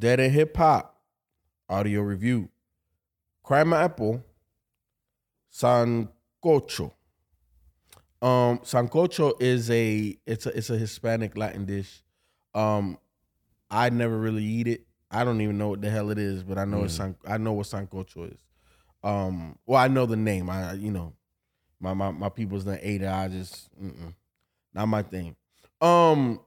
Dead End Hip Hop audio review. Crime Apple Sancocho. Um, sancocho is a it's a it's a Hispanic Latin dish. Um, I never really eat it. I don't even know what the hell it is, but I know it's san, I know what sancocho is. Um, well, I know the name. I you know, my my my people's done ate it. I just not my thing. Um,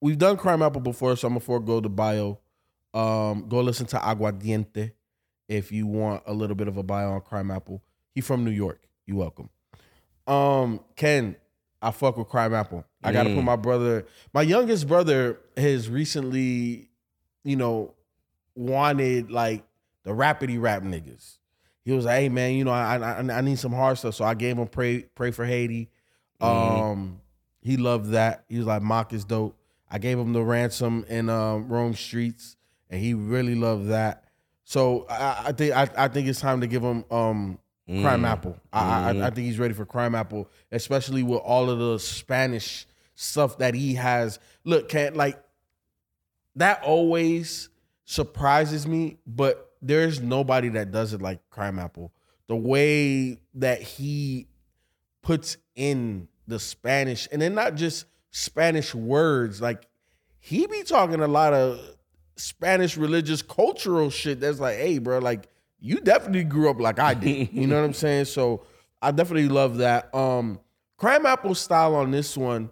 we've done crime apple before, so I'm gonna forego the bio. Um, go listen to Aguardiente if you want a little bit of a bio on crime apple. He from New York. You welcome. Um, Ken, I fuck with crime apple. I gotta put my brother, my youngest brother, has recently, you know, wanted like the rapidy rap niggas. He was like, "Hey man, you know, I I, I need some hard stuff." So I gave him pray pray for Haiti. Um, he loved that. He was like, "Mach is dope." I gave him the ransom in um, Rome streets, and he really loved that. So I, I think I, I think it's time to give him um, Crime Apple. I, I I think he's ready for Crime Apple, especially with all of the Spanish stuff that he has. Look, can't like that always surprises me, but there's nobody that does it like Crime Apple. The way that he puts in the Spanish, and then not just Spanish words, like he be talking a lot of Spanish religious cultural shit that's like, hey, bro, like you definitely grew up like I did. you know what I'm saying? So I definitely love that. Um Crime Apple style on this one,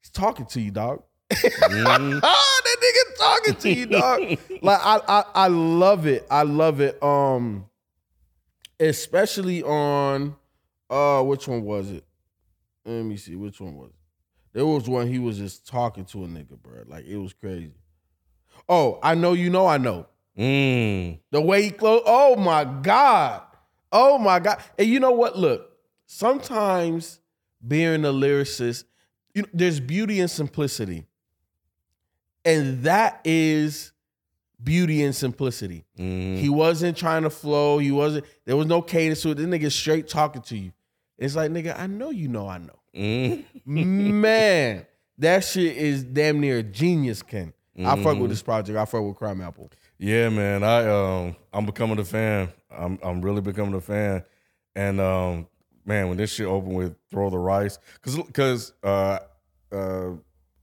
he's talking to you, dog. Mm-hmm. that nigga talking to you, dog. like I, I I love it. I love it. Um especially on uh which one was it? Let me see, which one was it? There was one he was just talking to a nigga, bro. Like it was crazy. Oh, I know you know I know. Mm. The way he closed. Oh my God. Oh my God. And you know what? Look, sometimes being a lyricist, you know, there's beauty in simplicity. And that is beauty and simplicity. He wasn't trying to flow. He wasn't, there was no cadence to it. This nigga straight talking to you. It's like, nigga, I know you know I know. Mm. Man, that shit is damn near genius, Ken. I fuck with this project. I fuck with Crime Apple. Yeah, man. I um I'm becoming a fan. I'm I'm really becoming a fan. And um man, when this shit opened with Throw the Rice, cause cause uh uh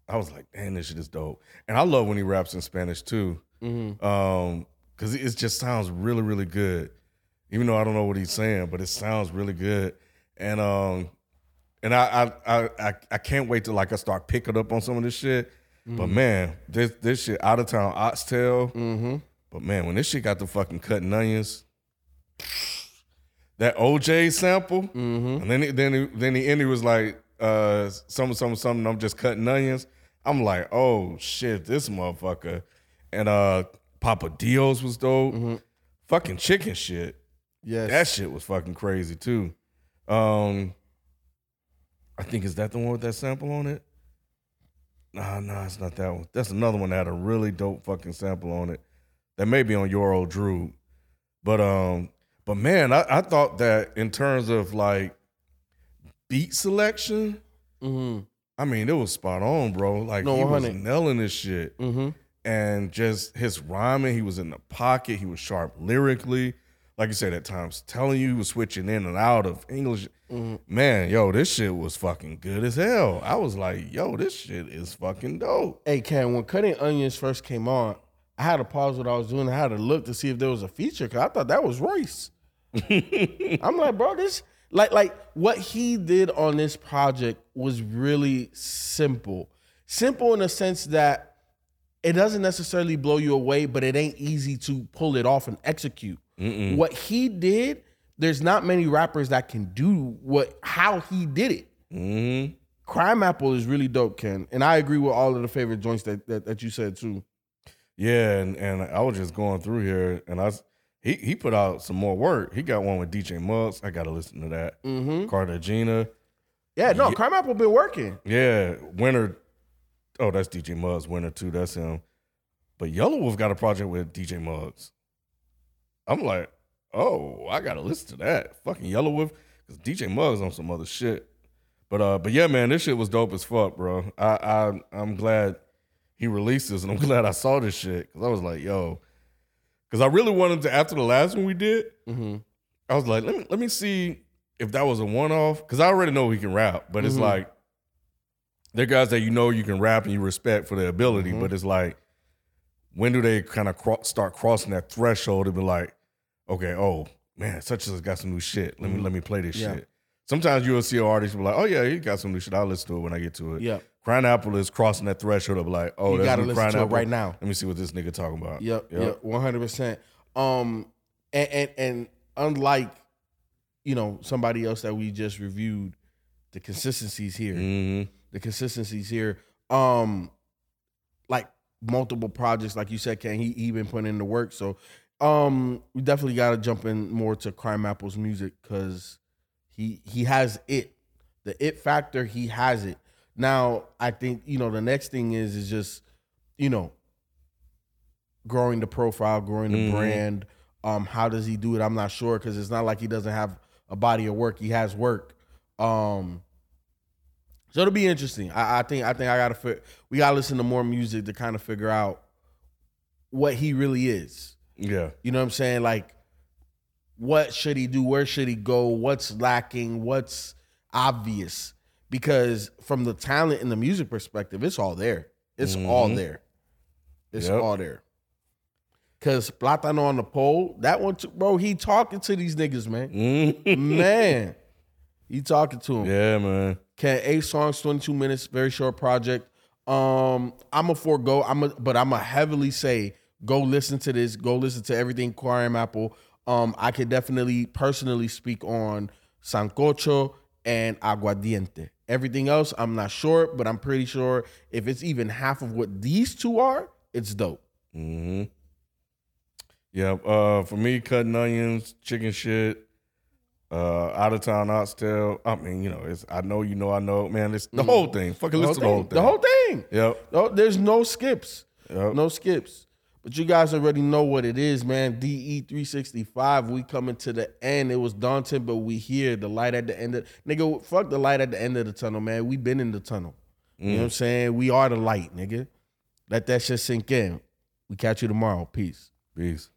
I was like, damn, this shit is dope. And I love when he raps in Spanish too. Um, cause it just sounds really, really good. Even though I don't know what he's saying, but it sounds really good. And um and I I I I, I can't wait to like I start picking up on some of this shit. But man, this this shit out of town oxtail. But man, when this shit got the fucking cutting onions, that OJ sample, and then he, then he, then the ending was like uh something something something. I'm just cutting onions. I'm like, oh shit, this motherfucker. And uh Papa Dios was dope. Fucking chicken shit. Yes. That shit was fucking crazy too. Um, I think is that the one with that sample on it? Nah, nah, it's not that one. That's another one that had a really dope fucking sample on it. That may be on your old Drew. But um, but man, I, I thought that in terms of like beat selection, I mean, it was spot on, bro. Like No, he was nailing this shit. And just his rhyming, he was in the pocket, he was sharp lyrically. Like you said, at times telling you was switching in and out of English. Mm-hmm. Man, yo, this shit was fucking good as hell. I was like, yo, this shit is fucking dope. Hey, Ken, when Cutting Onions first came on, I had to pause what I was doing. I had to look to see if there was a feature because I thought that was Royce. I'm like, bro, this like like what he did on this project was really simple. Simple in the sense that it doesn't necessarily blow you away, but it ain't easy to pull it off and execute. What he did, there's not many rappers that can do what how he did it. Mm-hmm. Crime Apple is really dope, Ken, and I agree with all of the favorite joints that that, that you said too. Yeah, and, and I was just going through here, and I he he put out some more work. He got one with DJ Muggs. I got to listen to that. Mm-hmm. Cartagena. Yeah, no, Yeah. Crime Apple been working. Yeah, Winter. Oh, that's DJ Muggs. Winter too. That's him. But Yelawolf got a project with DJ Muggs. I'm like, oh, I gotta listen to that. Fucking Yelawolf, because DJ Muggs on some other shit. But uh, but yeah, man, this shit was dope as fuck, bro. I I I'm glad he released this, and I'm glad I saw this shit because I was like, yo, because I really wanted to after the last one we did. Mm-hmm. I was like, let me let me see if that was a one off because I already know he can rap, but it's Mhm. like they're guys that you know you can rap and you respect for their ability, Mhm. but it's like when do they kind of cro- start crossing that threshold to be like, okay, oh man, such as got some new shit. Let me Mhm. let me play this Yeah. shit. Sometimes you'll see an artist be like, oh yeah, he got some new shit. I'll listen to it when I get to it. Yeah, Crime Apple is crossing that threshold of like, oh, you gotta new listen to it Apple. right now. Let me see what this nigga talking about. Yep, Yep. one hundred percent. Um, and, and and unlike you know somebody else that we just reviewed, the consistencies here, hmm the consistencies here. Um, like multiple projects, like you said, Ken, he even put in the work. So, um, we definitely got to jump in more to Crime Apple's music because he he has it, the it factor. He has it. Now, I think you know the next thing is is just you know growing the profile, growing the Mhm. brand. Um, how does he do it? I'm not sure because it's not like he doesn't have a body of work. He has work. Um, so it'll be interesting. I, I think I think I gotta fi- we gotta listen to more music to kind of figure out what he really is. Yeah. You know what I'm saying? Like, what should he do? Where should he go? What's lacking? What's obvious? Because from the talent and the music perspective, it's all there. It's all Mhm. there. It's Yep. all there. Cause Platano on the pole, that one, too, bro. He talking to these niggas, man. Mhm. man, he talking to him. yeah, man. Can eight songs, 22 minutes, very short project. Um, I'm a forego. I'm a but I'm a heavily say go listen to this, go listen to everything Crime Apple. Um, I could definitely personally speak on Sancocho and Aguardiente. Everything else, I'm not sure, but I'm pretty sure if it's even half of what these two are, it's dope. hmm Yeah. Uh, for me, cutting onions, chicken shit, uh, out of town oxtail. I mean, you know, it's. I know, you know, I know, man. It's the Mhm. whole thing. Fucking listen to the whole thing. thing. The whole thing. Yep. No, there's no skips. Yep. No skips. But you guys already know what it is, man. DE 365. We coming to the end. It was daunting, but we here. The light at the end of nigga, fuck the light at the end of the tunnel, man. We been in the tunnel. You know what I'm mm. saying? We are the light, nigga. Let that shit sink in. We catch you tomorrow. Peace. Peace.